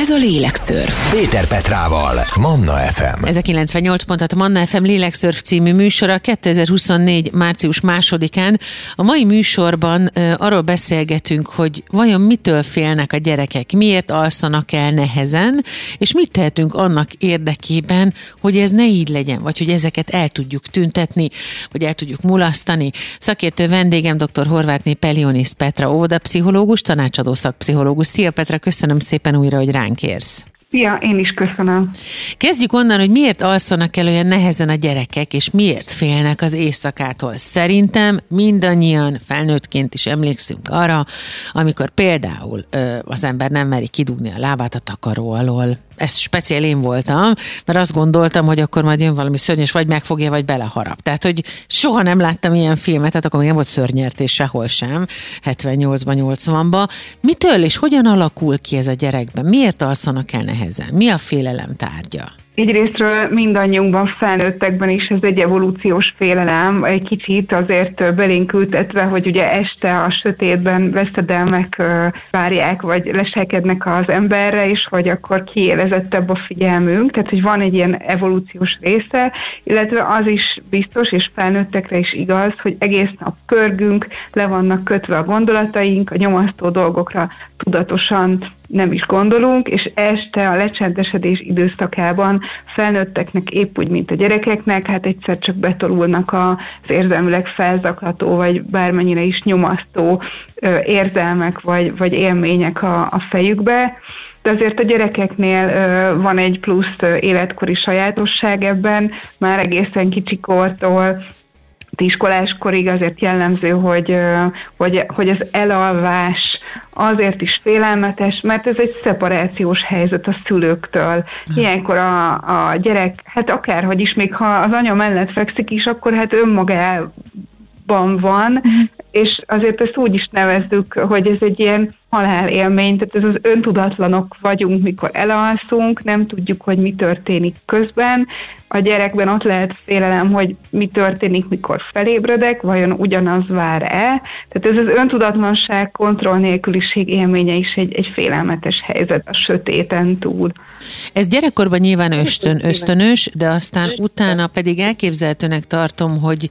Ez a Lélekszörf. Péter Petrával, Manna FM. Ez a 98 pontat a Manna FM Lélekszörf című műsora 2024. március másodikán. A mai műsorban arról beszélgetünk, hogy vajon mitől félnek a gyerekek, miért alszanak el nehezen, és mit tehetünk annak érdekében, hogy ez ne így legyen, vagy hogy ezeket el tudjuk tüntetni, vagy el tudjuk mulasztani. Szakértő vendégem dr. Horvátné Pelionis Petra, óvodapszichológus, tanácsadó szakpszichológus. Szia Petra, köszönöm szépen újra, hogy ránk érsz. Szia, én is köszönöm. Kezdjük onnan, hogy miért alszanak el olyan nehezen a gyerekek, és miért félnek az éjszakától. Szerintem mindannyian felnőttként is emlékszünk arra, amikor például ö, az ember nem meri kidugni a lábát a takaró alól. Ezt speciál én voltam, mert azt gondoltam, hogy akkor majd jön valami szörnyes, vagy megfogja, vagy beleharap. Tehát, hogy soha nem láttam ilyen filmet, tehát akkor még nem volt szörnyertés sehol sem, 78-ban, 80-ban. Mitől és hogyan alakul ki ez a gyerekben? Miért alszanak el nehezen? Mi a félelem tárgya? Egyrésztről mindannyiunkban felnőttekben is ez egy evolúciós félelem, egy kicsit azért belénk ültetve, hogy ugye este a sötétben veszedelmek várják, vagy leselkednek az emberre, és hogy akkor kiélezettebb a figyelmünk, tehát hogy van egy ilyen evolúciós része, illetve az is biztos, és felnőttekre is igaz, hogy egész nap pörgünk, le vannak kötve a gondolataink, a nyomasztó dolgokra tudatosan nem is gondolunk, és este a lecsendesedés időszakában felnőtteknek épp úgy, mint a gyerekeknek, hát egyszer csak betolulnak az érzelmileg felzaklató, vagy bármennyire is nyomasztó érzelmek, vagy, vagy élmények a, a fejükbe, de azért a gyerekeknél van egy plusz életkori sajátosság ebben, már egészen kicsikortól iskoláskorig azért jellemző, hogy, hogy, hogy az elalvás azért is félelmetes, mert ez egy szeparációs helyzet a szülőktől. Ilyenkor a, a gyerek, hát akárhogy is, még ha az anya mellett fekszik is, akkor hát önmagában van, uh-huh. és azért ezt úgy is nevezzük, hogy ez egy ilyen halálélmény, tehát ez az öntudatlanok vagyunk, mikor elalszunk, nem tudjuk, hogy mi történik közben. A gyerekben ott lehet félelem, hogy mi történik, mikor felébredek, vajon ugyanaz vár-e. Tehát ez az öntudatlanság, kontroll nélküliség élménye is egy, egy félelmetes helyzet a sötéten túl. Ez gyerekkorban nyilván ösztön, ösztönös, de aztán utána pedig elképzelhetőnek tartom, hogy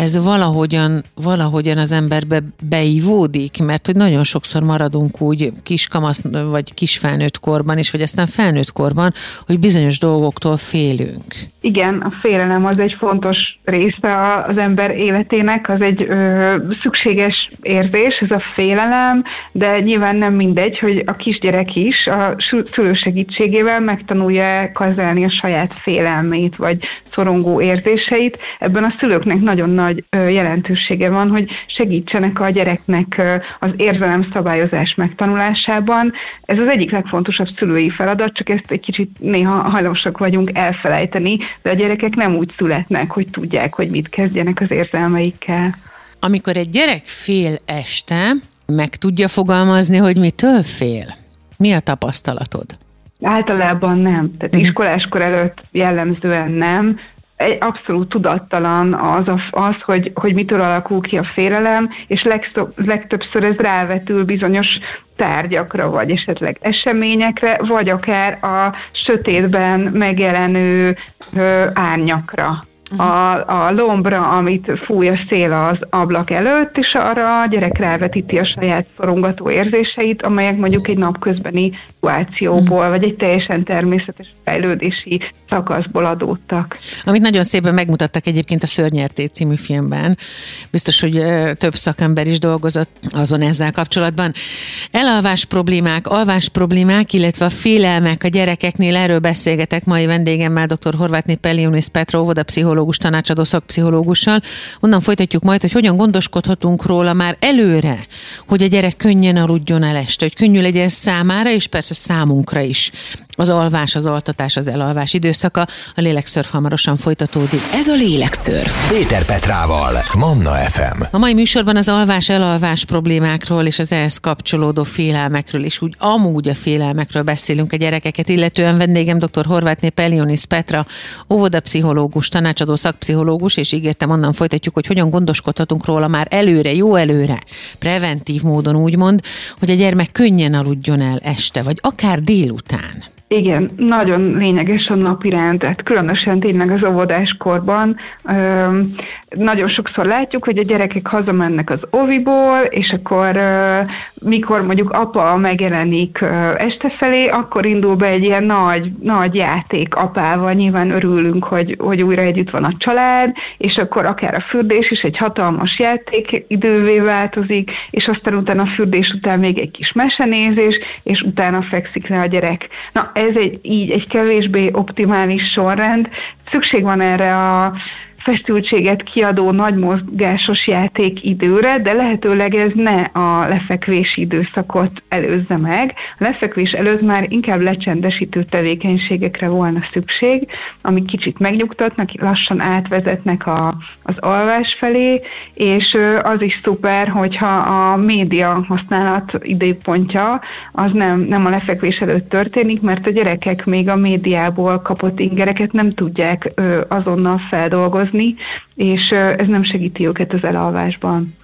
ez valahogyan, valahogyan az emberbe beivódik, mert hogy nagyon sokszor maradunk úgy kiskamasz vagy kisfelnőtt korban is, vagy aztán felnőtt korban, hogy bizonyos dolgoktól félünk. Igen, a félelem az egy fontos része az ember életének, az egy ö, szükséges érzés, ez a félelem, de nyilván nem mindegy, hogy a kisgyerek is a szülő segítségével megtanulja kezelni a saját félelmét, vagy szorongó érzéseit. Ebben a szülőknek nagyon nagy jelentősége van, hogy segítsenek a gyereknek az érzelem szabályozás megtanulásában. Ez az egyik legfontosabb szülői feladat, csak ezt egy kicsit néha hajlamosak vagyunk elfelejteni, de a gyerekek nem úgy születnek, hogy tudják, hogy mit kezdjenek az érzelmeikkel. Amikor egy gyerek fél este, meg tudja fogalmazni, hogy mitől fél? Mi a tapasztalatod? Általában nem. Tehát uh-huh. iskoláskor előtt jellemzően nem egy abszolút tudattalan az, az hogy, hogy mitől alakul ki a félelem, és legtöbbször ez rávetül bizonyos tárgyakra, vagy esetleg eseményekre, vagy akár a sötétben megjelenő ö, árnyakra a, a lombra, amit fúj a szél az ablak előtt, és arra a gyerek rávetíti a saját szorongató érzéseit, amelyek mondjuk egy napközbeni szituációból, vagy egy teljesen természetes fejlődési szakaszból adódtak. Amit nagyon szépen megmutattak egyébként a Szörnyerté című filmben. Biztos, hogy több szakember is dolgozott azon ezzel kapcsolatban. Elalvás problémák, alvás problémák, illetve a félelmek a gyerekeknél, erről beszélgetek mai vendégemmel, dr. Horvátné Pellionis Petra, óvodapszichológus, pszichológus tanácsadó szakpszichológussal. Onnan folytatjuk majd, hogy hogyan gondoskodhatunk róla már előre, hogy a gyerek könnyen aludjon el este, hogy könnyű legyen számára, és persze számunkra is Az alvás, az altatás, az elalvás időszaka, a lélekszörf hamarosan folytatódik. Ez a lélekszörf. Péter Petrával, Manna FM. A mai műsorban az alvás-elalvás problémákról és az ehhez kapcsolódó félelmekről, és úgy amúgy a félelmekről beszélünk a gyerekeket, illetően vendégem dr. Horvátné Pelionis Petra, óvodapszichológus, tanácsadó szakpszichológus, és ígértem onnan folytatjuk, hogy hogyan gondoskodhatunk róla már előre, jó előre, preventív módon úgymond, hogy a gyermek könnyen aludjon el este, vagy akár délután. Igen, nagyon lényeges a napi rendet, különösen tényleg az óvodáskorban. Nagyon sokszor látjuk, hogy a gyerekek hazamennek az oviból, és akkor mikor mondjuk apa megjelenik este felé, akkor indul be egy ilyen nagy, nagy játék apával, nyilván örülünk, hogy, hogy újra együtt van a család, és akkor akár a fürdés is egy hatalmas játék idővé változik, és aztán utána a fürdés után még egy kis mesenézés, és utána fekszik le a gyerek. Na, ez egy, így egy kevésbé optimális sorrend. Szükség van erre a feszültséget kiadó nagy mozgásos játék időre, de lehetőleg ez ne a lefekvési időszakot előzze meg. A lefekvés előtt már inkább lecsendesítő tevékenységekre volna szükség, amik kicsit megnyugtatnak, lassan átvezetnek a, az alvás felé, és az is szuper, hogyha a média használat időpontja az nem, nem a lefekvés előtt történik, mert a gyerekek még a médiából kapott ingereket nem tudják azonnal feldolgozni, dolgozni, és ez nem segíti őket az elalvásban.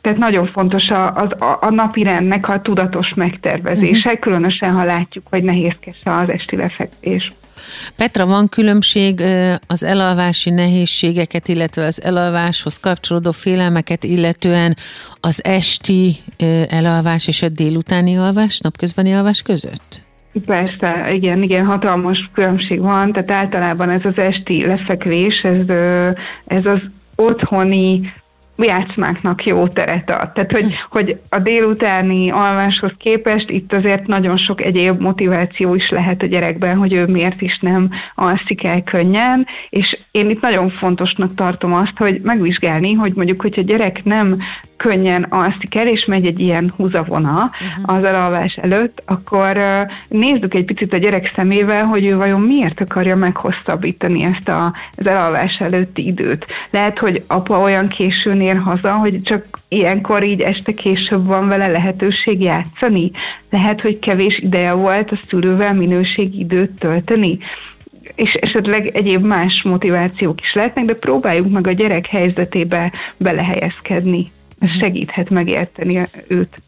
Tehát nagyon fontos a, a, a napi rendnek a tudatos megtervezése, uh-huh. különösen ha látjuk, hogy nehézkes az esti lefekvés. Petra, van különbség az elalvási nehézségeket, illetve az elalváshoz kapcsolódó félelmeket, illetően az esti elalvás és a délutáni alvás, napközbeni alvás között? Persze, igen, igen, hatalmas különbség van, tehát általában ez az esti lefekvés, ez, ez az otthoni játszmáknak jó teret ad. Tehát, hogy, hogy a délutáni alváshoz képest itt azért nagyon sok egyéb motiváció is lehet a gyerekben, hogy ő miért is nem alszik el könnyen, és én itt nagyon fontosnak tartom azt, hogy megvizsgálni, hogy mondjuk, hogyha a gyerek nem könnyen alszik el, és megy egy ilyen húzavona uh-huh. az elalvás előtt, akkor nézzük egy picit a gyerek szemével, hogy ő vajon miért akarja meghosszabbítani ezt a, az elalvás előtti időt. Lehet, hogy apa olyan későn ér haza, hogy csak ilyenkor így este később van vele lehetőség játszani. Lehet, hogy kevés ideje volt a szülővel minőségi időt tölteni és esetleg egyéb más motivációk is lehetnek, de próbáljuk meg a gyerek helyzetébe belehelyezkedni. Segíthet megérteni őt.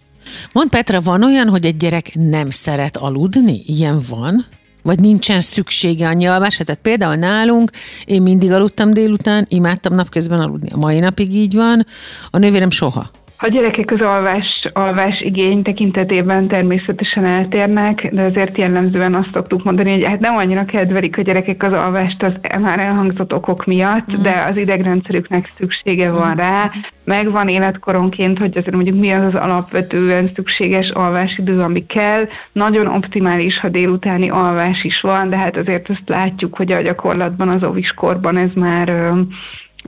Mond Petra, van olyan, hogy egy gyerek nem szeret aludni? Ilyen van? Vagy nincsen szüksége a nyalvásra? Tehát például nálunk én mindig aludtam délután, imádtam napközben aludni. A mai napig így van, a nővérem soha. A gyerekek az alvás, alvás igény tekintetében természetesen eltérnek, de azért jellemzően azt szoktuk mondani, hogy hát nem annyira kedvelik a gyerekek az alvást az már elhangzott okok miatt, mm. de az idegrendszerüknek szüksége van rá, megvan életkoronként, hogy azért mondjuk mi az az alapvetően szükséges alvásidő, ami kell. Nagyon optimális, ha délutáni alvás is van, de hát azért azt látjuk, hogy a gyakorlatban az oviskorban ez már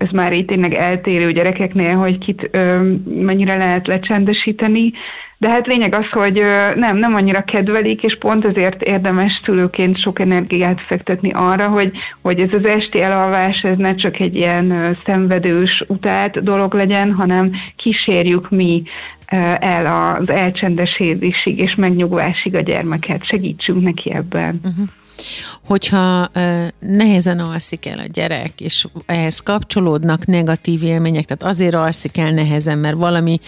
ez már így tényleg eltérő gyerekeknél, hogy kit ö, mennyire lehet lecsendesíteni, de hát lényeg az, hogy ö, nem, nem annyira kedvelik, és pont ezért érdemes szülőként sok energiát fektetni arra, hogy, hogy ez az esti elalvás, ez ne csak egy ilyen ö, szenvedős utált dolog legyen, hanem kísérjük mi el az elcsendesedésig és megnyugvásig a gyermeket, segítsünk neki ebben. Uh-huh hogyha nehezen alszik el a gyerek, és ehhez kapcsolódnak negatív élmények, tehát azért alszik el nehezen, mert valami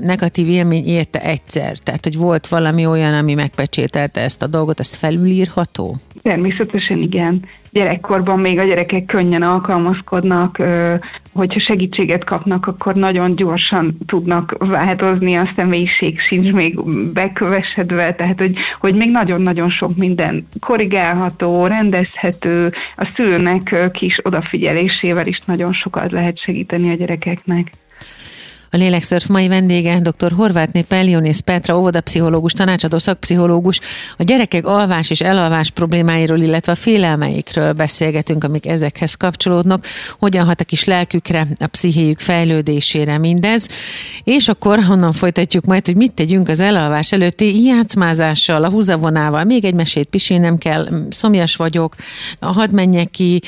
negatív élmény érte egyszer, tehát hogy volt valami olyan, ami megpecsételte ezt a dolgot, ez felülírható? Természetesen igen gyerekkorban még a gyerekek könnyen alkalmazkodnak, hogyha segítséget kapnak, akkor nagyon gyorsan tudnak változni, a személyiség sincs még bekövesedve, tehát hogy, hogy még nagyon-nagyon sok minden korrigálható, rendezhető, a szülőnek kis odafigyelésével is nagyon sokat lehet segíteni a gyerekeknek. A Lélekszörf mai vendége dr. Horvátné Pellionész Petra, óvodapszichológus, tanácsadó szakpszichológus. A gyerekek alvás és elalvás problémáiról, illetve a félelmeikről beszélgetünk, amik ezekhez kapcsolódnak, hogyan hat a kis lelkükre, a pszichéjük fejlődésére mindez. És akkor honnan folytatjuk majd, hogy mit tegyünk az elalvás előtti játszmázással, a húzavonával. Még egy mesét pisilnem kell, szomjas vagyok, hadd menjek ki,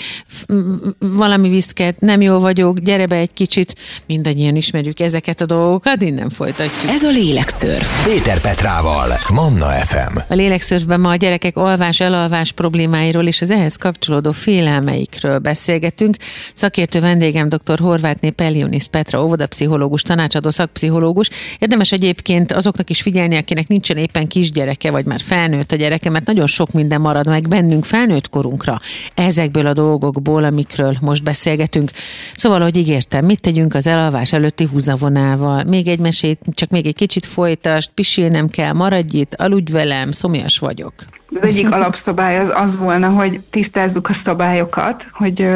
valami viszket, nem jó vagyok, gyere be egy kicsit. Mindannyian ismerjük ezeket a dolgokat, innen folytatjuk. Ez a Lélekszörf. Péter Petrával, Manna FM. A Lélekszörfben ma a gyerekek alvás-elalvás problémáiról és az ehhez kapcsolódó félelmeikről beszélgetünk. Szakértő vendégem dr. Horvátné Pellionis Petra, óvodapszichológus, tanácsadó szakpszichológus. Érdemes egyébként azoknak is figyelni, akinek nincsen éppen kisgyereke, vagy már felnőtt a gyereke, mert nagyon sok minden marad meg bennünk felnőtt korunkra ezekből a dolgokból, amikről most beszélgetünk. Szóval, hogy ígértem, mit tegyünk az elalvás előtti húzavonával? Még egy mesét, csak még egy kicsit folytast, pisilnem kell, maradj itt, aludj velem, szomjas vagyok. Az egyik alapszabály az az volna, hogy tisztázzuk a szabályokat, hogy,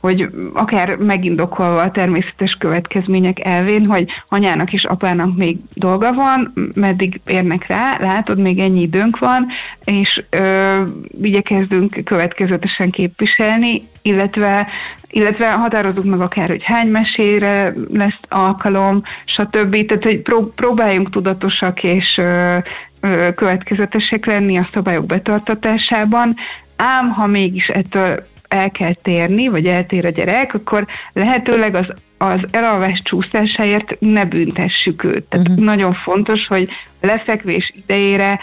hogy akár megindokolva a természetes következmények elvén, hogy anyának és apának még dolga van, meddig érnek rá, látod, még ennyi időnk van, és ö, igyekezdünk következetesen képviselni, illetve, illetve határozunk meg akár, hogy hány mesére lesz alkalom, stb. Tehát, hogy próbáljunk tudatosak és következetesek lenni a szabályok betartatásában, ám ha mégis ettől el kell térni, vagy eltér a gyerek, akkor lehetőleg az, az elalvás csúszásáért ne büntessük őt. Tehát uh-huh. nagyon fontos, hogy lefekvés idejére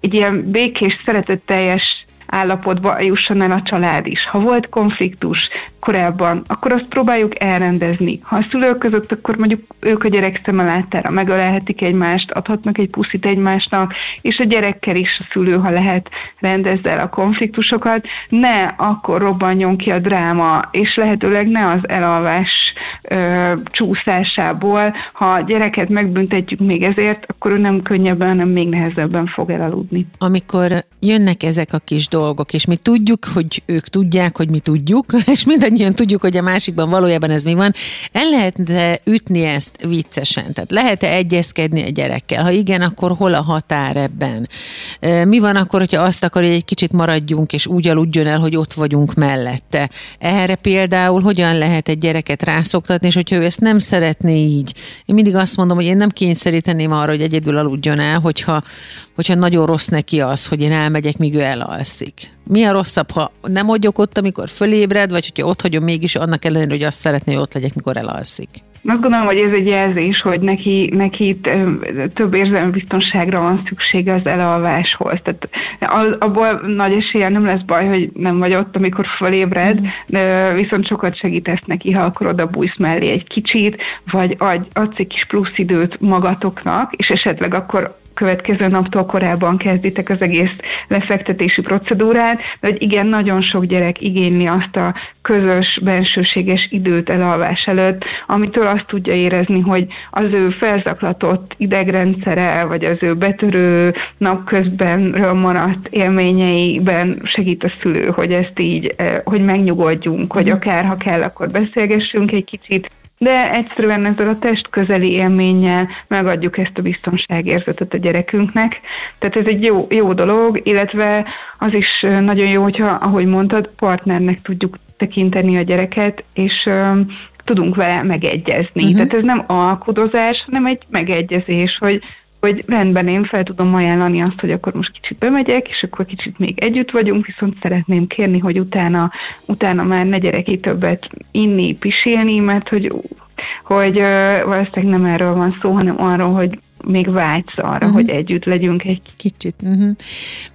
egy ilyen békés, szeretetteljes állapotba jusson el a család is. Ha volt konfliktus korábban, akkor azt próbáljuk elrendezni. Ha a szülők között, akkor mondjuk ők a gyerek szemelátára megölelhetik egymást, adhatnak egy puszit egymásnak, és a gyerekkel is a szülő, ha lehet, rendezze el a konfliktusokat. Ne akkor robbanjon ki a dráma, és lehetőleg ne az elalvás ö, csúszásából. Ha a gyereket megbüntetjük még ezért, akkor ő nem könnyebben, hanem még nehezebben fog elaludni. Amikor jönnek ezek a kis dolgok, és mi tudjuk, hogy ők tudják, hogy mi tudjuk, és mindannyian tudjuk, hogy a másikban valójában ez mi van. El lehet ütni ezt viccesen? Tehát lehet-e egyezkedni a gyerekkel? Ha igen, akkor hol a határ ebben? Mi van akkor, hogyha azt akarja, hogy egy kicsit maradjunk, és úgy aludjon el, hogy ott vagyunk mellette? Erre például hogyan lehet egy gyereket rászoktatni, és hogyha ő ezt nem szeretné így? Én mindig azt mondom, hogy én nem kényszeríteném arra, hogy egyedül aludjon el, hogyha, hogyha nagyon rossz neki az, hogy én elmegyek, míg ő elalszik. Mi a rosszabb, ha nem vagyok ott, amikor fölébred, vagy hogyha ott hagyom mégis annak ellenére, hogy azt szeretné, hogy ott legyek, mikor elalszik? Azt gondolom, hogy ez egy jelzés, hogy neki, neki több érzelmi biztonságra van szüksége az elalváshoz. Tehát abból nagy esélye nem lesz baj, hogy nem vagy ott, amikor fölébred, mm. de viszont sokat segítesz neki, ha akkor oda bújsz mellé egy kicsit, vagy adj, adsz egy kis plusz időt magatoknak, és esetleg akkor következő naptól korábban kezditek az egész lefektetési procedúrát, de hogy igen, nagyon sok gyerek igényli azt a közös, bensőséges időt elalvás előtt, amitől azt tudja érezni, hogy az ő felzaklatott idegrendszere, vagy az ő betörő napközbenről maradt élményeiben segít a szülő, hogy ezt így, eh, hogy megnyugodjunk, hogy mhm. akár ha kell, akkor beszélgessünk egy kicsit, de egyszerűen ezzel a test közeli élménnyel megadjuk ezt a biztonságérzetet a gyerekünknek. Tehát ez egy jó, jó dolog, illetve az is nagyon jó, hogyha, ahogy mondtad, partnernek tudjuk tekinteni a gyereket, és tudunk vele megegyezni. Uh-huh. Tehát ez nem alkudozás, hanem egy megegyezés, hogy hogy rendben én fel tudom ajánlani azt, hogy akkor most kicsit bemegyek, és akkor kicsit még együtt vagyunk, viszont szeretném kérni, hogy utána, utána már ne gyerek itt többet inni, pisilni, mert hogy, hogy valószínűleg nem erről van szó, hanem arról, hogy még vágysz arra, uh-huh. hogy együtt legyünk egy kicsit. Uh-huh.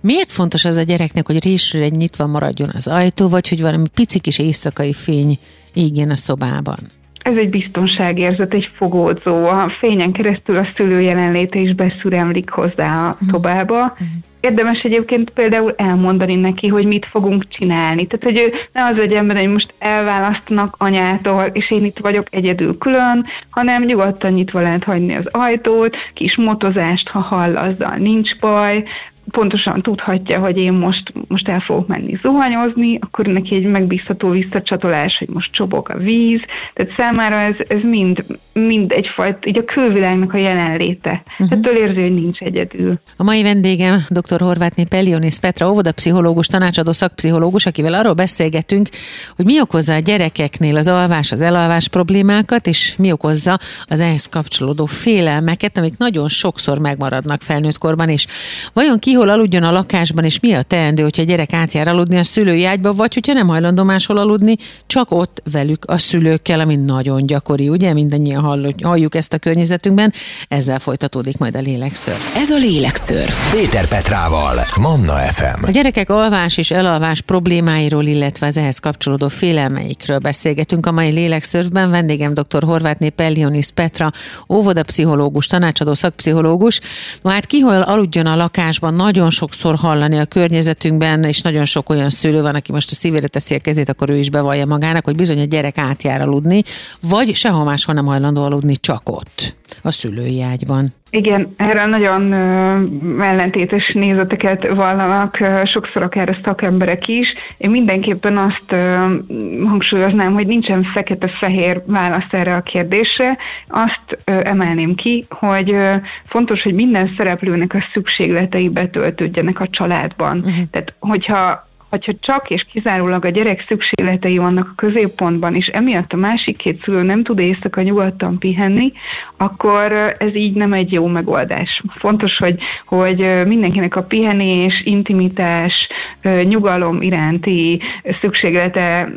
Miért fontos az a gyereknek, hogy résről egy nyitva maradjon az ajtó, vagy hogy valami pici kis éjszakai fény égjen a szobában? Ez egy biztonságérzet, egy fogódzó. A fényen keresztül a szülő jelenléte is beszüremlik hozzá a mhm. szobába. Uh-huh. Érdemes egyébként például elmondani neki, hogy mit fogunk csinálni. Tehát, hogy ő ne az legyen benne, hogy most elválasztanak anyától, és én itt vagyok egyedül külön, hanem nyugodtan nyitva lehet hagyni az ajtót, kis motozást, ha hall, azzal nincs baj, pontosan tudhatja, hogy én most, most el fogok menni zuhanyozni, akkor neki egy megbízható visszacsatolás, hogy most csobog a víz, tehát számára ez, ez mind, mind egyfajta, így a külvilágnak a jelenléte. Uh-huh. Ettől érzi, hogy nincs egyedül. A mai vendégem dr. Horvátné Pellionis Petra, óvodapszichológus, tanácsadó szakpszichológus, akivel arról beszélgetünk, hogy mi okozza a gyerekeknél az alvás, az elalvás problémákat, és mi okozza az ehhez kapcsolódó félelmeket, amik nagyon sokszor megmaradnak felnőtt korban, és vajon ki hol aludjon a lakásban, és mi a teendő, hogyha a gyerek átjár aludni a szülői ágyba, vagy hogyha nem hajlandó máshol aludni, csak ott velük a szülőkkel, ami nagyon gyakori, ugye? Mindannyian halljuk ezt a környezetünkben. Ezzel folytatódik majd a lélekször. Ez a lélekször. Péter Petrával, Manna FM. A gyerekek alvás és elalvás problémáiról, illetve az ehhez kapcsolódó félelmeikről beszélgetünk a mai lélekszörben. Vendégem dr. Horvátné Pellionis Petra, óvodapszichológus, tanácsadó szakpszichológus. Na hát ki hol aludjon a lakásban, nagyon sokszor hallani a környezetünkben, és nagyon sok olyan szülő van, aki most a szívére teszi a kezét, akkor ő is bevallja magának, hogy bizony a gyerek átjár aludni, vagy sehol máshol nem hajlandó aludni, csak ott, a szülői ágyban. Igen, erre nagyon ellentétes nézeteket vallanak sokszor akár a szakemberek is. Én mindenképpen azt hangsúlyoznám, hogy nincsen fekete-fehér válasz erre a kérdésre. Azt emelném ki, hogy fontos, hogy minden szereplőnek a szükségletei betöltődjenek a családban. Uh-huh. Tehát, hogyha hogyha csak és kizárólag a gyerek szükségletei vannak a középpontban, és emiatt a másik két szülő nem tud éjszaka nyugodtan pihenni, akkor ez így nem egy jó megoldás. Fontos, hogy, hogy mindenkinek a pihenés, intimitás, nyugalom iránti szükséglete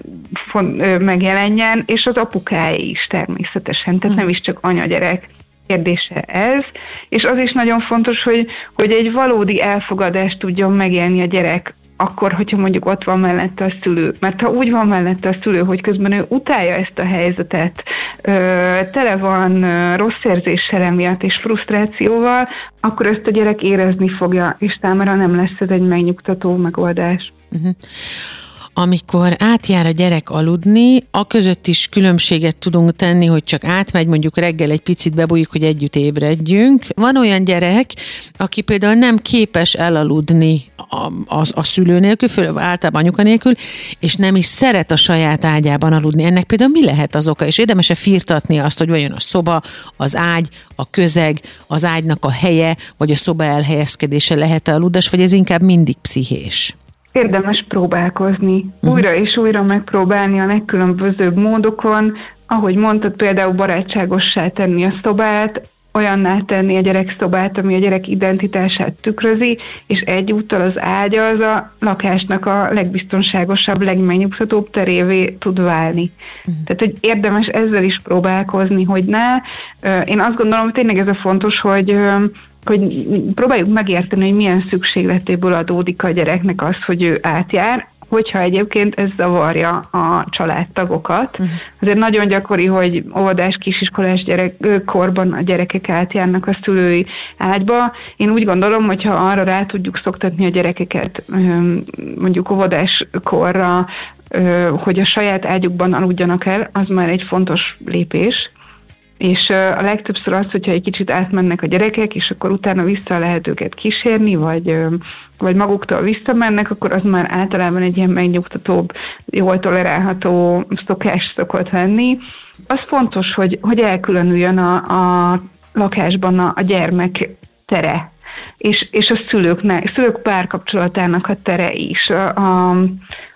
megjelenjen, és az apukáé is természetesen, tehát nem is csak anya-gyerek kérdése ez, és az is nagyon fontos, hogy, hogy egy valódi elfogadást tudjon megélni a gyerek akkor, hogyha mondjuk ott van mellette a szülő. Mert ha úgy van mellette a szülő, hogy közben ő utálja ezt a helyzetet, tele van rossz érzéssel emiatt és frusztrációval, akkor ezt a gyerek érezni fogja, és számára nem lesz ez egy megnyugtató megoldás. Uh-huh amikor átjár a gyerek aludni, a között is különbséget tudunk tenni, hogy csak átmegy, mondjuk reggel egy picit bebújjuk, hogy együtt ébredjünk. Van olyan gyerek, aki például nem képes elaludni a, a, a szülő nélkül, főleg általában anyuka nélkül, és nem is szeret a saját ágyában aludni. Ennek például mi lehet az oka? És érdemes-e firtatni azt, hogy vajon a szoba, az ágy, a közeg, az ágynak a helye, vagy a szoba elhelyezkedése lehet-e aludás, vagy ez inkább mindig pszichés? Érdemes próbálkozni, uh-huh. újra és újra megpróbálni a legkülönbözőbb módokon, ahogy mondtad, például barátságossá tenni a szobát, olyanná tenni a gyerek szobát, ami a gyerek identitását tükrözi, és egyúttal az ágya az a lakásnak a legbiztonságosabb, legmegnyugtatóbb terévé tud válni. Uh-huh. Tehát, hogy érdemes ezzel is próbálkozni, hogy ne. Én azt gondolom, hogy tényleg ez a fontos, hogy hogy próbáljuk megérteni, hogy milyen szükségletéből adódik a gyereknek az, hogy ő átjár, hogyha egyébként ez zavarja a családtagokat. Uh-huh. Azért nagyon gyakori, hogy óvodás, kisiskolás gyerek, korban a gyerekek átjárnak a szülői ágyba. Én úgy gondolom, hogyha arra rá tudjuk szoktatni a gyerekeket mondjuk óvodás korra, hogy a saját ágyukban aludjanak el, az már egy fontos lépés és a legtöbbször az, hogyha egy kicsit átmennek a gyerekek, és akkor utána vissza lehet őket kísérni, vagy, vagy maguktól visszamennek, akkor az már általában egy ilyen megnyugtatóbb, jól tolerálható szokás szokott lenni. Az fontos, hogy, hogy elkülönüljön a, a lakásban a, a gyermek tere, és, és a szülőknek, szülők párkapcsolatának a tere is. A, a,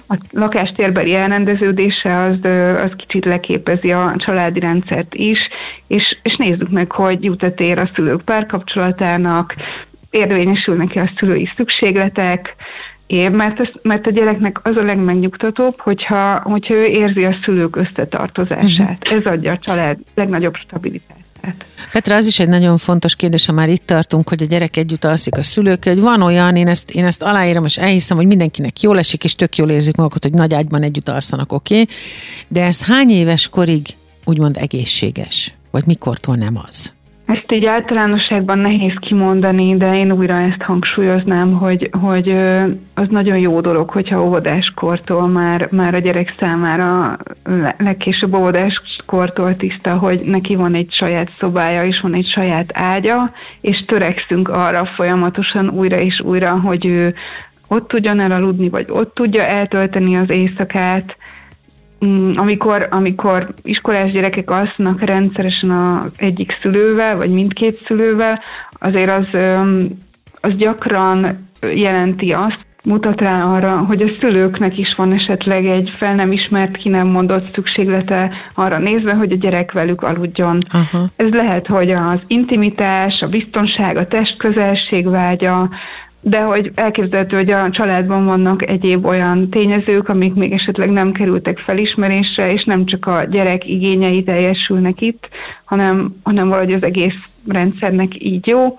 a lakástérbeli elrendeződése az, az kicsit leképezi a családi rendszert is, és, és nézzük meg, hogy jut tér a szülők párkapcsolatának, érvényesülnek-e a szülői szükségletek, én, mert, ez, mert a gyereknek az a legmegnyugtatóbb, hogyha, hogyha ő érzi a szülők összetartozását. Uh-huh. Ez adja a család legnagyobb stabilitást. Petra, az is egy nagyon fontos kérdés, ha már itt tartunk, hogy a gyerek együtt alszik a szülők, hogy van olyan, én ezt, én ezt aláírom, és elhiszem, hogy mindenkinek jól esik, és tök jól érzik magukat, hogy nagy ágyban együtt alszanak, oké, okay? de ez hány éves korig úgymond egészséges? Vagy mikortól nem az? Ezt így általánosságban nehéz kimondani, de én újra ezt hangsúlyoznám, hogy, hogy az nagyon jó dolog, hogyha óvodáskortól már, már a gyerek számára legkésőbb óvodáskortól tiszta, hogy neki van egy saját szobája, és van egy saját ágya, és törekszünk arra folyamatosan újra és újra, hogy ő ott tudjon elaludni, vagy ott tudja eltölteni az éjszakát, amikor, amikor iskolás gyerekek alszanak rendszeresen az egyik szülővel, vagy mindkét szülővel, azért az, az gyakran jelenti azt, mutat rá arra, hogy a szülőknek is van esetleg egy fel nem ismert, ki nem mondott szükséglete arra nézve, hogy a gyerek velük aludjon. Aha. Ez lehet, hogy az intimitás, a biztonság, a testközelség vágya, de hogy elképzelhető, hogy a családban vannak egyéb olyan tényezők, amik még esetleg nem kerültek felismerésre, és nem csak a gyerek igényei teljesülnek itt, hanem, hanem valahogy az egész rendszernek így jó.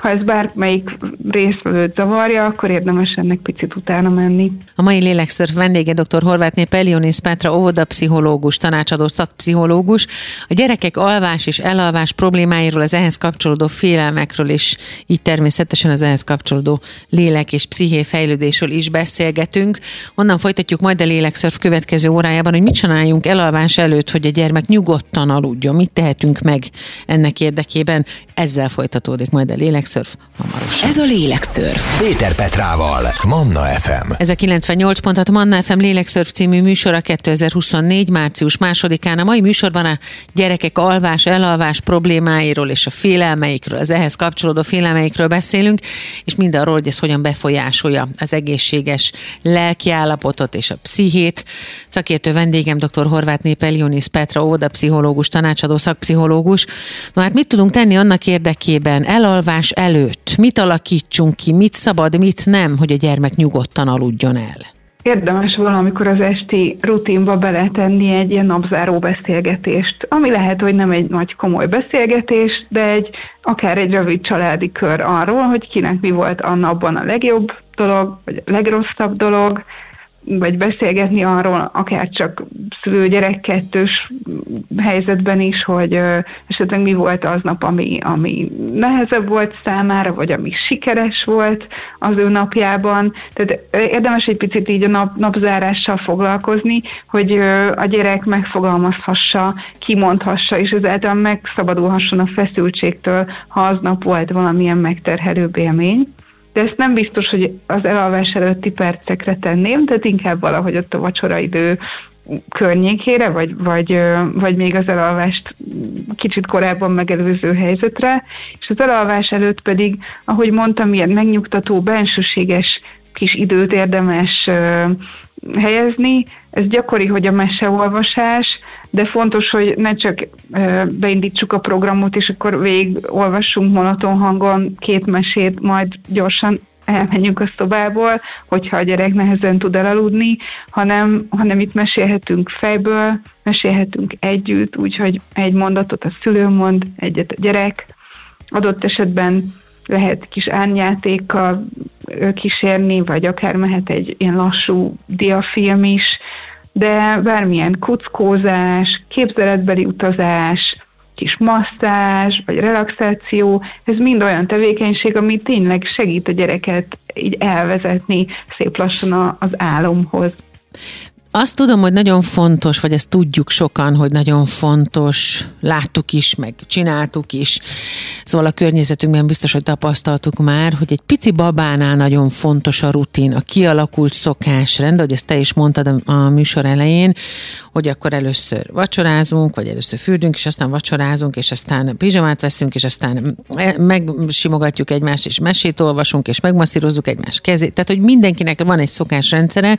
Ha ez bármelyik részvevőt zavarja, akkor érdemes ennek picit utána menni. A mai lélekszörf vendége dr. Horvátné Pelionis Petra, óvodapszichológus, tanácsadó szakpszichológus. A gyerekek alvás és elalvás problémáiról, az ehhez kapcsolódó félelmekről és így természetesen az ehhez kapcsolódó lélek és psziché fejlődésről is beszélgetünk. Onnan folytatjuk majd a lélekszörf következő órájában, hogy mit csináljunk elalvás előtt, hogy a gyermek nyugodtan aludjon. Mit tehetünk meg ennek érdekében? Ezzel folytatódik majd a lélekszörf lélekszörf hamarosan. Ez a lélekszörf. Péter Petrával, Manna FM. Ez a 98 pontat Manna FM lélekszörf című műsora 2024. március másodikán. A mai műsorban a gyerekek alvás, elalvás problémáiról és a félelmeikről, az ehhez kapcsolódó félelmeikről beszélünk, és mindarról, hogy ez hogyan befolyásolja az egészséges lelkiállapotot és a pszichét. Szakértő vendégem dr. Horváth Népelionis Petra, óvodapszichológus, tanácsadó szakpszichológus. Na hát mit tudunk tenni annak érdekében, elalvás előtt? Mit alakítsunk ki, mit szabad, mit nem, hogy a gyermek nyugodtan aludjon el? Érdemes valamikor az esti rutinba beletenni egy ilyen napzáró beszélgetést, ami lehet, hogy nem egy nagy komoly beszélgetés, de egy akár egy rövid családi kör arról, hogy kinek mi volt a napban a legjobb dolog, vagy a legrosszabb dolog, vagy beszélgetni arról, akár csak szülő-gyerek kettős helyzetben is, hogy esetleg mi volt aznap, ami, ami nehezebb volt számára, vagy ami sikeres volt az ő napjában. Tehát érdemes egy picit így a nap, napzárással foglalkozni, hogy a gyerek megfogalmazhassa, kimondhassa, és ezáltal megszabadulhasson a feszültségtől, ha aznap volt valamilyen megterhelőbb élmény de ezt nem biztos, hogy az elalvás előtti percekre tenném, tehát inkább valahogy ott a vacsoraidő környékére, vagy, vagy, vagy még az elalvást kicsit korábban megelőző helyzetre, és az elalvás előtt pedig, ahogy mondtam, ilyen megnyugtató, bensőséges kis időt érdemes helyezni. Ez gyakori, hogy a meseolvasás, de fontos, hogy ne csak beindítsuk a programot, és akkor végig olvassunk monoton hangon két mesét, majd gyorsan elmenjünk a szobából, hogyha a gyerek nehezen tud elaludni, hanem, hanem itt mesélhetünk fejből, mesélhetünk együtt, úgyhogy egy mondatot a szülő mond, egyet a gyerek. Adott esetben lehet kis árnyátékkal kísérni, vagy akár mehet egy ilyen lassú diafilm is, de bármilyen kuckózás, képzeletbeli utazás, kis masszázs, vagy relaxáció, ez mind olyan tevékenység, ami tényleg segít a gyereket így elvezetni szép lassan az álomhoz. Azt tudom, hogy nagyon fontos, vagy ezt tudjuk sokan, hogy nagyon fontos, láttuk is, meg csináltuk is. Szóval a környezetünkben biztos, hogy tapasztaltuk már, hogy egy pici babánál nagyon fontos a rutin, a kialakult szokásrend, ahogy ezt te is mondtad a, a műsor elején, hogy akkor először vacsorázunk, vagy először fürdünk, és aztán vacsorázunk, és aztán pizsamát veszünk, és aztán megsimogatjuk egymást, és mesét olvasunk, és megmasszírozzuk egymás kezét. Tehát, hogy mindenkinek van egy szokásrendszere.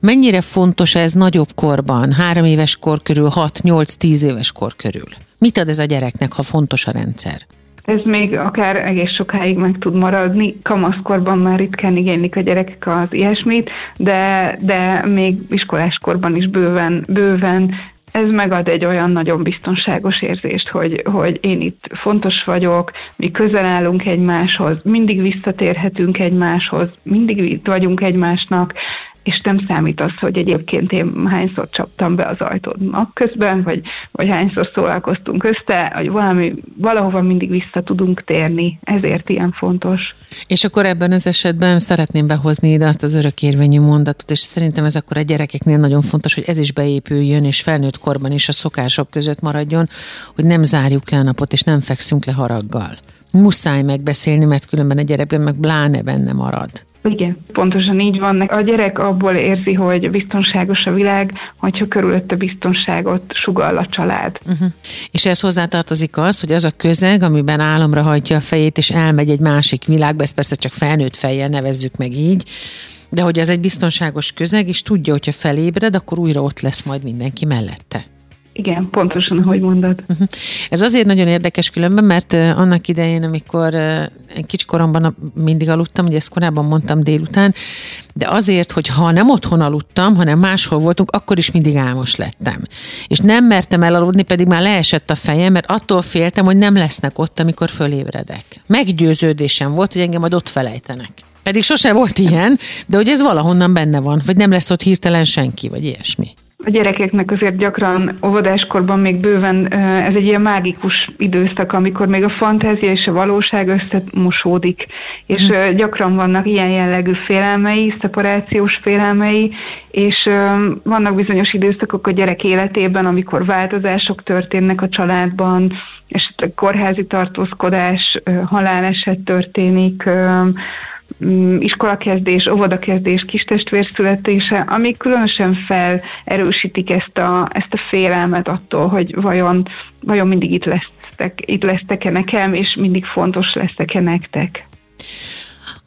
Mennyire fontos ez nagyobb korban, három éves kor körül, 6-8-10 éves kor körül? Mit ad ez a gyereknek, ha fontos a rendszer? ez még akár egész sokáig meg tud maradni. Kamaszkorban már ritkán igénylik a gyerekek az ilyesmit, de, de még iskoláskorban is bőven, bőven ez megad egy olyan nagyon biztonságos érzést, hogy, hogy én itt fontos vagyok, mi közel állunk egymáshoz, mindig visszatérhetünk egymáshoz, mindig itt vagyunk egymásnak, és nem számít az, hogy egyébként én hányszor csaptam be az ajtót napközben, vagy, vagy hányszor szólalkoztunk össze, hogy valami, valahova mindig vissza tudunk térni, ezért ilyen fontos. És akkor ebben az esetben szeretném behozni ide azt az örökérvényű mondatot, és szerintem ez akkor a gyerekeknél nagyon fontos, hogy ez is beépüljön, és felnőtt korban is a szokások között maradjon, hogy nem zárjuk le a napot, és nem fekszünk le haraggal. Muszáj megbeszélni, mert különben a gyerekben meg bláne benne marad. Igen, pontosan így van. A gyerek abból érzi, hogy biztonságos a világ, hogyha körülötte biztonságot sugall a család. Uh-huh. És ez hozzátartozik az, hogy az a közeg, amiben álomra hajtja a fejét, és elmegy egy másik világba, ezt persze csak felnőtt fejjel nevezzük meg így, de hogy az egy biztonságos közeg, és tudja, hogyha felébred, akkor újra ott lesz majd mindenki mellette. Igen, pontosan, ahogy mondod. Uh-huh. Ez azért nagyon érdekes különben, mert annak idején, amikor kicsikoromban mindig aludtam, ugye ezt korábban mondtam délután, de azért, hogy ha nem otthon aludtam, hanem máshol voltunk, akkor is mindig álmos lettem. És nem mertem elaludni, pedig már leesett a fejem, mert attól féltem, hogy nem lesznek ott, amikor fölébredek. Meggyőződésem volt, hogy engem majd ott felejtenek. Pedig sose volt ilyen, de hogy ez valahonnan benne van, vagy nem lesz ott hirtelen senki, vagy ilyesmi a gyerekeknek azért gyakran óvodáskorban még bőven ez egy ilyen mágikus időszak, amikor még a fantázia és a valóság összemosódik, és mm. gyakran vannak ilyen jellegű félelmei, szeparációs félelmei, és vannak bizonyos időszakok a gyerek életében, amikor változások történnek a családban, esetleg kórházi tartózkodás, haláleset történik, iskolakezdés, óvodakezdés, kistestvér születése, amik különösen felerősítik ezt a, ezt a félelmet attól, hogy vajon, vajon mindig itt lesztek, itt lesztek-e nekem, és mindig fontos lesztek-e nektek.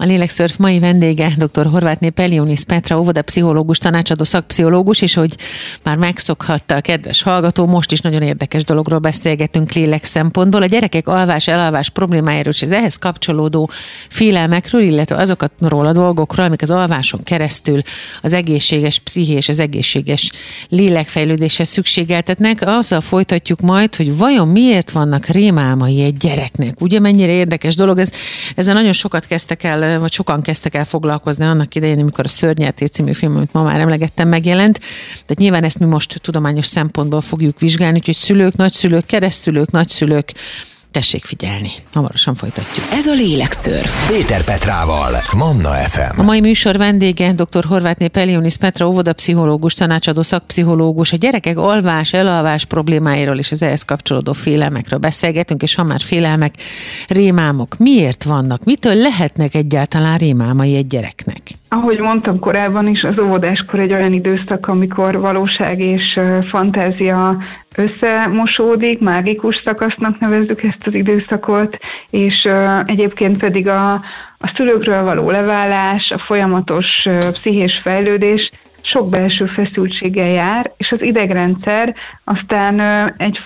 A Lélekszörf mai vendége dr. Horvátné Pelionis Petra, óvoda pszichológus, tanácsadó szakpszichológus, és hogy már megszokhatta a kedves hallgató, most is nagyon érdekes dologról beszélgetünk lélek szempontból. A gyerekek alvás, elalvás problémájáról és az ehhez kapcsolódó félelmekről, illetve azokról a dolgokról, amik az alváson keresztül az egészséges pszichés, az egészséges lélekfejlődéshez szükségeltetnek. Azzal folytatjuk majd, hogy vajon miért vannak rémálmai egy gyereknek. Ugye mennyire érdekes dolog, ez, ezzel nagyon sokat kezdtek el vagy sokan kezdtek el foglalkozni annak idején, amikor a Szörnyerté című film, amit ma már emlegettem, megjelent. Tehát nyilván ezt mi most tudományos szempontból fogjuk vizsgálni, úgyhogy szülők, nagyszülők, keresztülők, nagyszülők, Tessék figyelni, hamarosan folytatjuk. Ez a Lélekszörf. Péter Petrával, Manna FM. A mai műsor vendége dr. Horvátné Pelionis Petra, óvodapszichológus, tanácsadó szakpszichológus. A gyerekek alvás, elalvás problémáiról és az ehhez kapcsolódó félelmekről beszélgetünk, és ha már félelmek, rémámok. Miért vannak? Mitől lehetnek egyáltalán rémámai egy gyereknek? Ahogy mondtam korábban is, az óvodáskor egy olyan időszak, amikor valóság és fantázia összemosódik, mágikus szakasznak nevezzük ezt az időszakot, és egyébként pedig a, a szülőkről való leválás, a folyamatos pszichés fejlődés sok belső feszültséggel jár, és az idegrendszer aztán egy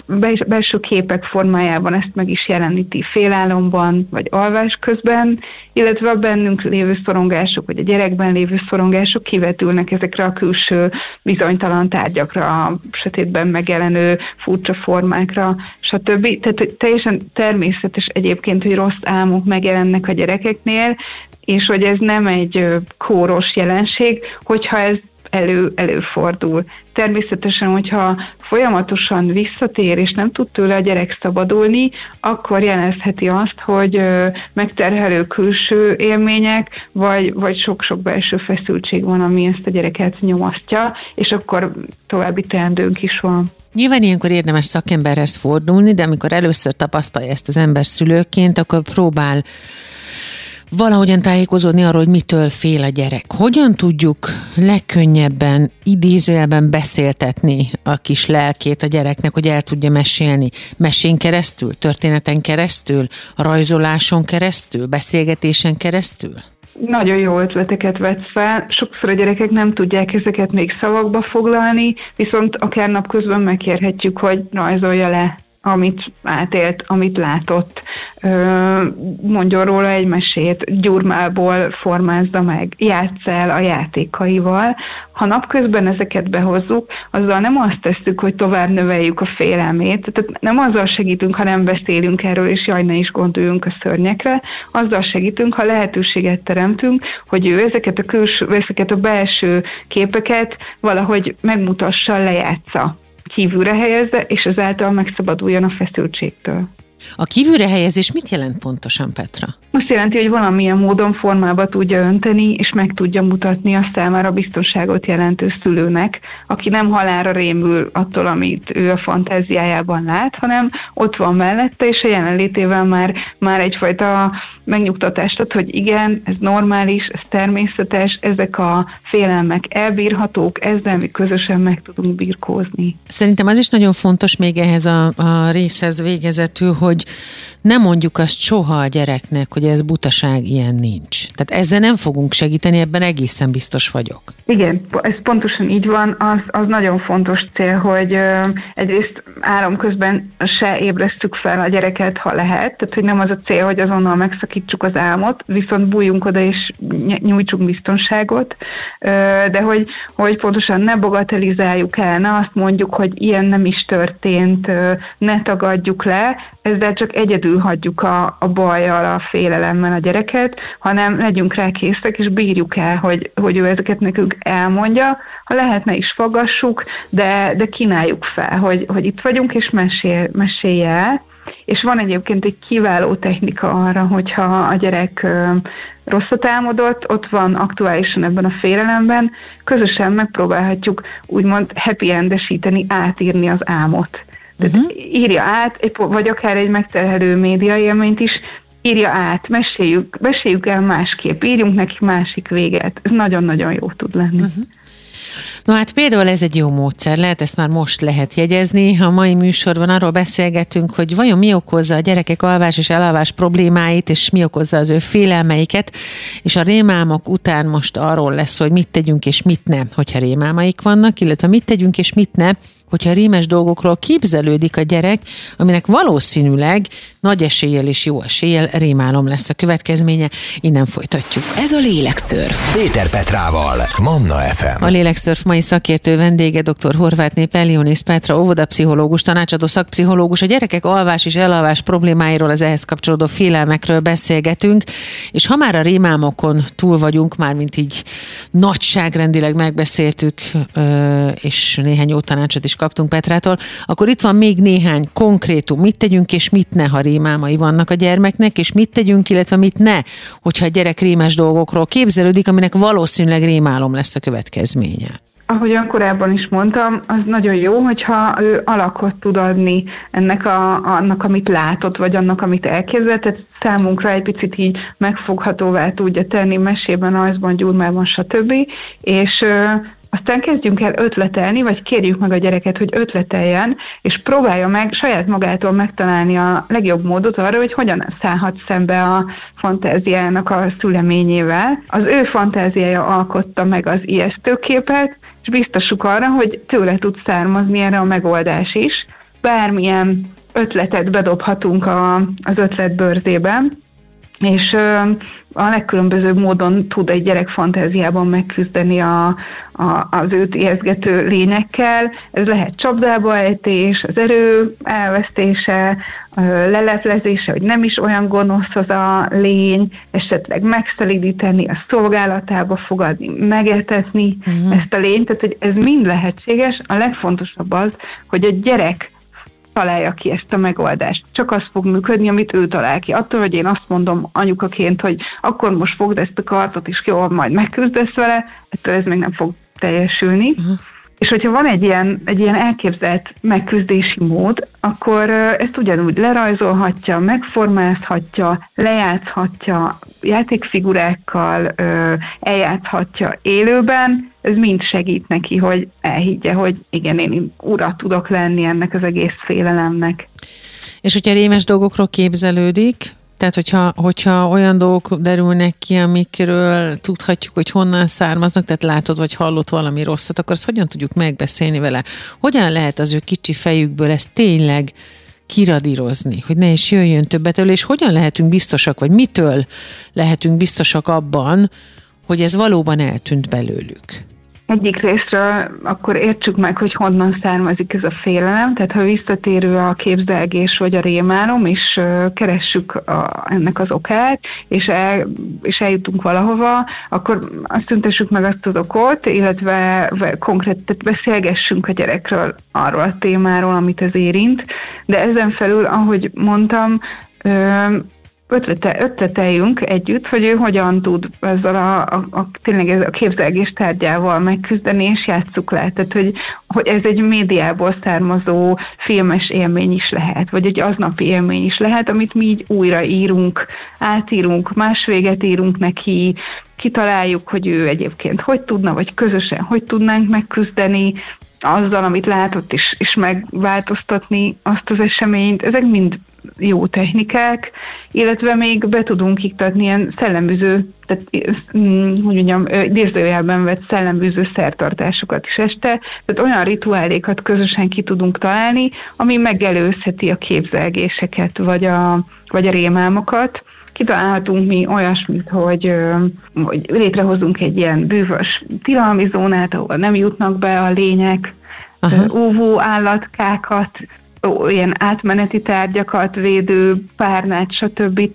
belső képek formájában ezt meg is jeleníti félálomban, vagy alvás közben, illetve a bennünk lévő szorongások, vagy a gyerekben lévő szorongások kivetülnek ezekre a külső bizonytalan tárgyakra, a sötétben megjelenő furcsa formákra, stb. Tehát teljesen természetes egyébként, hogy rossz álmok megjelennek a gyerekeknél, és hogy ez nem egy kóros jelenség, hogyha ez elő, előfordul. Természetesen, hogyha folyamatosan visszatér, és nem tud tőle a gyerek szabadulni, akkor jelezheti azt, hogy megterhelő külső élmények, vagy, vagy sok-sok belső feszültség van, ami ezt a gyereket nyomasztja, és akkor további teendőnk is van. Nyilván ilyenkor érdemes szakemberhez fordulni, de amikor először tapasztalja ezt az ember szülőként, akkor próbál valahogyan tájékozódni arról, hogy mitől fél a gyerek. Hogyan tudjuk legkönnyebben, idézőjelben beszéltetni a kis lelkét a gyereknek, hogy el tudja mesélni? Mesén keresztül, történeten keresztül, rajzoláson keresztül, beszélgetésen keresztül? Nagyon jó ötleteket vetsz fel. Sokszor a gyerekek nem tudják ezeket még szavakba foglalni, viszont akár napközben megkérhetjük, hogy rajzolja le amit átélt, amit látott, mondjon róla egy mesét, gyurmából formázza meg, játsz el a játékaival. Ha napközben ezeket behozzuk, azzal nem azt tesszük, hogy tovább növeljük a félelmét, tehát nem azzal segítünk, ha nem beszélünk erről, és jaj, ne is gondoljunk a szörnyekre, azzal segítünk, ha lehetőséget teremtünk, hogy ő ezeket a külső, ezeket a belső képeket valahogy megmutassa, lejátsza kívülre helyezze, és ezáltal megszabaduljon a feszültségtől. A kívülre helyezés mit jelent pontosan, Petra? Azt jelenti, hogy valamilyen módon formába tudja önteni, és meg tudja mutatni a számára biztonságot jelentő szülőnek, aki nem halára rémül attól, amit ő a fantáziájában lát, hanem ott van mellette, és a jelenlétével már, már egyfajta megnyugtatást ad, hogy igen, ez normális, ez természetes, ezek a félelmek elbírhatók, ezzel mi közösen meg tudunk birkózni. Szerintem az is nagyon fontos még ehhez a, a részhez végezetül, hogy nem mondjuk azt soha a gyereknek, hogy ez butaság, ilyen nincs. Tehát ezzel nem fogunk segíteni, ebben egészen biztos vagyok. Igen, ez pontosan így van. Az, az nagyon fontos cél, hogy egyrészt áram közben se ébresztük fel a gyereket, ha lehet. Tehát, hogy nem az a cél, hogy azonnal megszakítsuk az álmot, viszont bújjunk oda és nyújtsunk biztonságot. De hogy, hogy pontosan ne bagatelizáljuk el, ne azt mondjuk, hogy ilyen nem is történt, ne tagadjuk le, ezzel csak egyedül hagyjuk a, a bajjal, a félelemmel a gyereket, hanem legyünk rá készek, és bírjuk el, hogy, hogy ő ezeket nekünk elmondja. Ha lehetne is fogassuk, de, de kínáljuk fel, hogy, hogy itt vagyunk, és mesél, mesélj el. És van egyébként egy kiváló technika arra, hogyha a gyerek rosszat álmodott, ott van aktuálisan ebben a félelemben, közösen megpróbálhatjuk úgymond happy endesíteni, átírni az álmot Uh-huh. írja át, vagy akár egy megterhelő média élményt is, írja át, meséljük, meséljük el másképp, írjunk neki másik véget. Ez nagyon-nagyon jó tud lenni. Uh-huh. Na hát például ez egy jó módszer, lehet ezt már most lehet jegyezni. A mai műsorban arról beszélgetünk, hogy vajon mi okozza a gyerekek alvás és elalvás problémáit, és mi okozza az ő félelmeiket, és a rémálmok után most arról lesz, hogy mit tegyünk és mit ne, hogyha rémálmaik vannak, illetve mit tegyünk és mit ne, hogyha rémes dolgokról képzelődik a gyerek, aminek valószínűleg nagy eséllyel és jó eséllyel rémálom lesz a következménye. Innen folytatjuk. Ez a Lélekszörf. Péter Petrával, Manna FM. A Lélekszörf mai szakértő vendége dr. Horváth Elionis Petra, óvodapszichológus, tanácsadó szakpszichológus. A gyerekek alvás és elalvás problémáiról, az ehhez kapcsolódó félelmekről beszélgetünk, és ha már a rémálmokon túl vagyunk, már mint így nagyságrendileg megbeszéltük, és néhány jó tanácsot is kaptunk Petrától, akkor itt van még néhány konkrétum. Mit tegyünk és mit ne, ha rémálmai vannak a gyermeknek, és mit tegyünk, illetve mit ne, hogyha a gyerek rémes dolgokról képzelődik, aminek valószínűleg rémálom lesz a következménye ahogyan korábban is mondtam, az nagyon jó, hogyha ő alakot tud adni ennek a, annak, amit látott, vagy annak, amit elképzelt, tehát számunkra egy picit így megfoghatóvá tudja tenni mesében, ajzban, gyurmában, stb. És aztán kezdjünk el ötletelni, vagy kérjük meg a gyereket, hogy ötleteljen, és próbálja meg saját magától megtalálni a legjobb módot arra, hogy hogyan szállhat szembe a fantáziának a szüleményével. Az ő fantáziája alkotta meg az ijesztőképet, és biztosuk arra, hogy tőle tud származni erre a megoldás is. Bármilyen ötletet bedobhatunk a, az ötletbőrzében, és a legkülönbözőbb módon tud egy gyerek fantáziában megküzdeni a, a, az őt érzgető lényekkel. Ez lehet csapdába ejtés, az erő elvesztése, leleplezése, hogy nem is olyan gonosz az a lény, esetleg megszelidíteni, a szolgálatába fogadni, megetetni uh-huh. ezt a lényt, tehát hogy ez mind lehetséges. A legfontosabb az, hogy a gyerek találja ki ezt a megoldást. Csak az fog működni, amit ő talál ki. Attól, hogy én azt mondom anyukaként, hogy akkor most fogd ezt a kartot, és jól majd megküzdesz vele, ettől ez még nem fog teljesülni. Uh-huh. És hogyha van egy ilyen, egy ilyen elképzelt megküzdési mód, akkor ezt ugyanúgy lerajzolhatja, megformázhatja, lejátszhatja, játékfigurákkal eljátszhatja élőben, ez mind segít neki, hogy elhiggye, hogy igen, én ura tudok lenni ennek az egész félelemnek. És hogyha rémes dolgokról képzelődik, tehát, hogyha, hogyha olyan dolgok derülnek ki, amikről tudhatjuk, hogy honnan származnak, tehát látod, vagy hallott valami rosszat, akkor azt hogyan tudjuk megbeszélni vele? Hogyan lehet az ő kicsi fejükből ezt tényleg kiradírozni, hogy ne is jöjjön többet elő, és hogyan lehetünk biztosak, vagy mitől lehetünk biztosak abban, hogy ez valóban eltűnt belőlük? Egyik részről akkor értsük meg, hogy honnan származik ez a félelem, tehát ha visszatérő a képzelgés vagy a rémálom, és keressük a, ennek az okát, és, el, és eljutunk valahova, akkor azt tüntessük meg azt az okot, illetve konkrét, tehát beszélgessünk a gyerekről arról a témáról, amit ez érint, de ezen felül, ahogy mondtam, ötlete, ötleteljünk együtt, hogy ő hogyan tud ezzel a, a, a tényleg ez a képzelgés tárgyával megküzdeni, és játsszuk le. Tehát, hogy, hogy ez egy médiából származó filmes élmény is lehet, vagy egy aznapi élmény is lehet, amit mi így újraírunk, átírunk, más véget írunk neki, kitaláljuk, hogy ő egyébként hogy tudna, vagy közösen hogy tudnánk megküzdeni, azzal, amit látott, és, és megváltoztatni azt az eseményt. Ezek mind jó technikák, illetve még be tudunk iktatni ilyen szellembűző, tehát mm, hogy mondjam, idézőjelben vett szellembűző szertartásokat is este, tehát olyan rituálékat közösen ki tudunk találni, ami megelőzheti a képzelgéseket, vagy a, vagy a rémálmokat, kitalálhatunk mi olyasmit, hogy, hogy létrehozunk egy ilyen bűvös tilalmi zónát, ahol nem jutnak be a lények, Aha. óvó állatkákat, ilyen átmeneti tárgyakat, védő párnát, stb.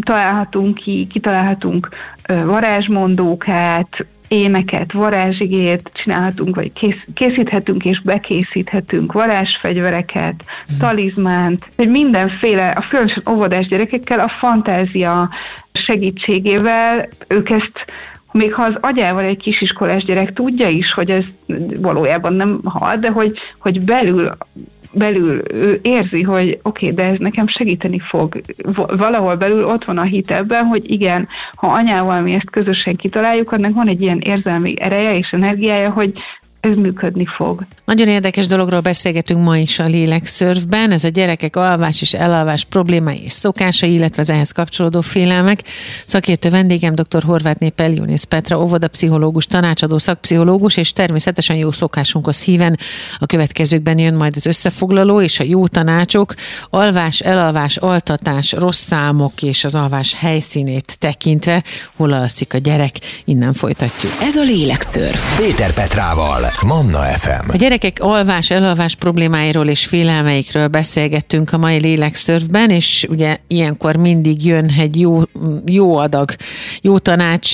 találhatunk ki, kitalálhatunk varázsmondókát, éneket, varázsigét csinálhatunk, vagy kész, készíthetünk és bekészíthetünk varázsfegyvereket, mm. talizmánt, hogy mindenféle, a főleg óvodás gyerekekkel a fantázia segítségével ők ezt még ha az agyával egy kisiskolás gyerek tudja is, hogy ez valójában nem hal, de hogy, hogy belül belül ő érzi, hogy oké, okay, de ez nekem segíteni fog. Valahol belül ott van a hit ebben, hogy igen, ha anyával mi ezt közösen kitaláljuk, annak van egy ilyen érzelmi ereje és energiája, hogy ez működni fog. Nagyon érdekes dologról beszélgetünk ma is a lélekszörfben, ez a gyerekek alvás és elalvás problémái és szokásai, illetve az ehhez kapcsolódó félelmek. Szakértő vendégem dr. Horváth Junész Petra, óvodapszichológus, tanácsadó szakpszichológus, és természetesen jó szokásunkhoz híven a következőkben jön majd az összefoglaló és a jó tanácsok, alvás, elalvás, altatás, rossz számok és az alvás helyszínét tekintve, hol alszik a gyerek, innen folytatjuk. Ez a lélekszörf. Péter Petrával. Manna FM. A gyerekek alvás, elalvás problémáiról és félelmeikről beszélgettünk a mai lélekszörfben, és ugye ilyenkor mindig jön egy jó, jó adag, jó tanács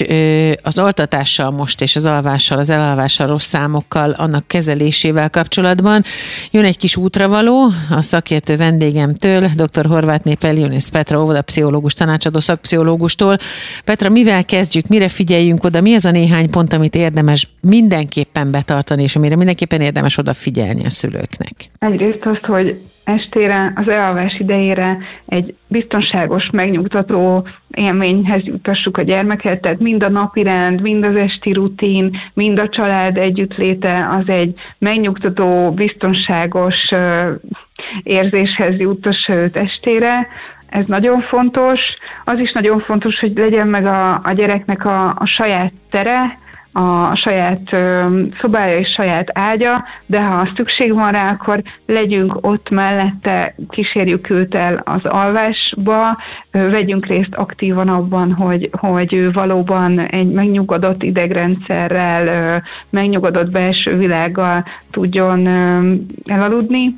az altatással most és az alvással, az elalvással, rossz számokkal, annak kezelésével kapcsolatban. Jön egy kis útravaló a szakértő vendégemtől, dr. Horváth Népelionész Petra, óvodapszichológus, tanácsadó szakpszichológustól. Petra, mivel kezdjük, mire figyeljünk oda, mi az a néhány pont, amit érdemes mindenképpen betartani tartani, és amire mindenképpen érdemes odafigyelni a szülőknek? Egyrészt azt, hogy estére, az elalvás idejére egy biztonságos, megnyugtató élményhez jutassuk a gyermeket, tehát mind a napi rend, mind az esti rutin, mind a család együttléte az egy megnyugtató, biztonságos érzéshez juttassa őt estére, ez nagyon fontos. Az is nagyon fontos, hogy legyen meg a, a gyereknek a, a saját tere, a saját szobája és saját ágya, de ha szükség van rá, akkor legyünk ott mellette, kísérjük őt el az alvásba, vegyünk részt aktívan abban, hogy, hogy ő valóban egy megnyugodott idegrendszerrel, megnyugodott belső világgal tudjon elaludni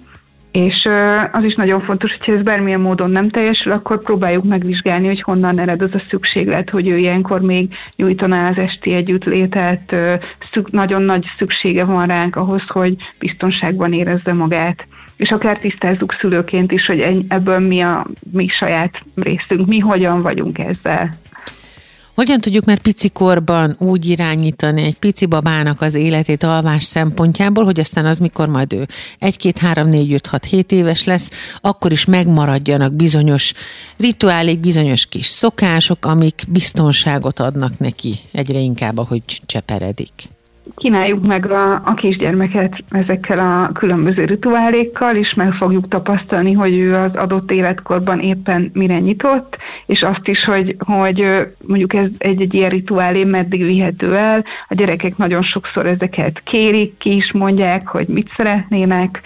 és az is nagyon fontos, hogyha ez bármilyen módon nem teljesül, akkor próbáljuk megvizsgálni, hogy honnan ered az a szükséglet, hogy ő ilyenkor még nyújtaná az esti együttlétet, nagyon nagy szüksége van ránk ahhoz, hogy biztonságban érezze magát. És akár tisztázzuk szülőként is, hogy ebből mi a mi saját részünk, mi hogyan vagyunk ezzel. Hogyan tudjuk már picikorban úgy irányítani egy pici babának az életét alvás szempontjából, hogy aztán az, mikor majd ő 1, 2, 3, 4, 5, 6, 7 éves lesz, akkor is megmaradjanak bizonyos rituálék, bizonyos kis szokások, amik biztonságot adnak neki egyre inkább, ahogy cseperedik. Kínáljuk meg a, a kisgyermeket ezekkel a különböző rituálékkal, és meg fogjuk tapasztalni, hogy ő az adott életkorban éppen mire nyitott, és azt is, hogy, hogy mondjuk ez egy-egy ilyen rituálé meddig vihető el. A gyerekek nagyon sokszor ezeket kérik, ki is mondják, hogy mit szeretnének,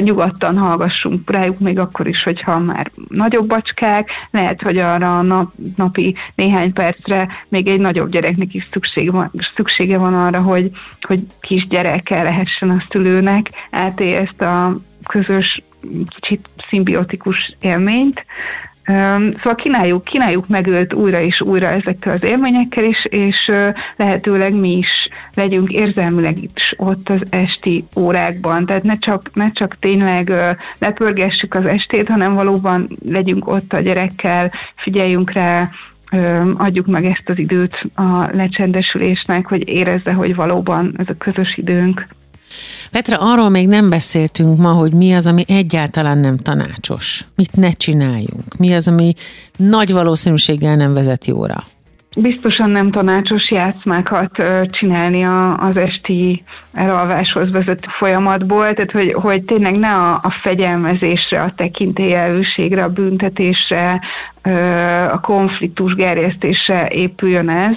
nyugodtan hallgassunk rájuk még akkor is, hogyha már nagyobb bacskák, lehet, hogy arra a nap, napi néhány percre még egy nagyobb gyereknek is szükség van, szüksége van arra, hogy, hogy kisgyerekkel lehessen a szülőnek átélni ezt a közös, kicsit szimbiotikus élményt. Szóval kínáljuk, kínáljuk meg újra és újra ezekkel az élményekkel is, és lehetőleg mi is legyünk érzelmileg is ott az esti órákban. Tehát ne csak, ne csak tényleg lepörgessük az estét, hanem valóban legyünk ott a gyerekkel, figyeljünk rá, adjuk meg ezt az időt a lecsendesülésnek, hogy érezze, hogy valóban ez a közös időnk. Petra, arról még nem beszéltünk ma, hogy mi az, ami egyáltalán nem tanácsos. Mit ne csináljunk? Mi az, ami nagy valószínűséggel nem vezet jóra? Biztosan nem tanácsos játszmákat csinálni az esti elalváshoz vezető folyamatból, tehát hogy, hogy tényleg ne a, a fegyelmezésre, a tekintélyelőségre, a büntetésre, a konfliktus gerjesztésre épüljön ez.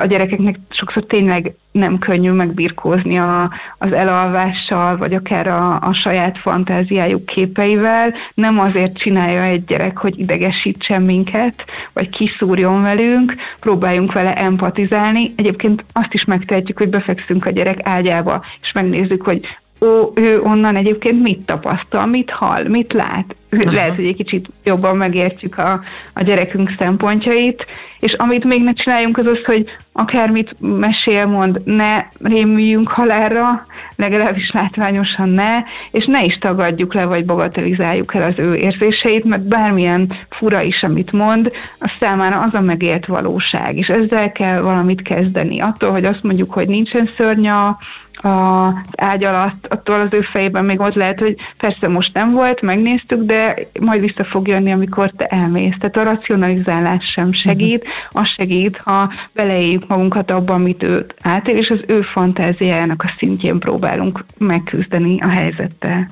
A gyerekeknek sokszor tényleg nem könnyű megbirkózni a, az elalvással, vagy akár a, a saját fantáziájuk képeivel. Nem azért csinálja egy gyerek, hogy idegesítsen minket, vagy kiszúrjon velünk, próbáljunk vele empatizálni. Egyébként azt is megtehetjük, hogy befekszünk a gyerek ágyába, és megnézzük, hogy ó, ő onnan egyébként mit tapasztal, mit hall, mit lát. Aha. Lehet, hogy egy kicsit jobban megértjük a, a gyerekünk szempontjait, és amit még ne csináljunk az az, hogy akármit mesél, mond, ne rémüljünk halálra, legalábbis látványosan ne, és ne is tagadjuk le, vagy bagatelizáljuk el az ő érzéseit, mert bármilyen fura is, amit mond, az számára az a megélt valóság, és ezzel kell valamit kezdeni. Attól, hogy azt mondjuk, hogy nincsen szörnya, az ágy alatt, attól az ő fejében még ott lehet, hogy persze most nem volt, megnéztük, de majd vissza fog jönni, amikor te elmész. Tehát a racionalizálás sem segít, uh-huh. az segít, ha beleéljük magunkat abban, amit ő átél, és az ő fantáziájának a szintjén próbálunk megküzdeni a helyzettel.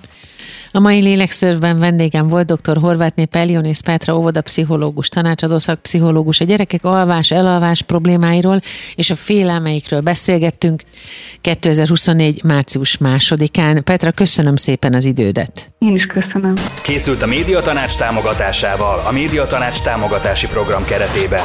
A mai lélekszörvben vendégem volt dr. Horvátné Pelionész Petra óvoda pszichológus, tanácsadó szakpszichológus. A gyerekek alvás, elalvás problémáiról és a félelmeikről beszélgettünk 2024. március másodikán. Petra, köszönöm szépen az idődet. Én is köszönöm. Készült a Médiatanács támogatásával, a Médiatanács támogatási program keretében.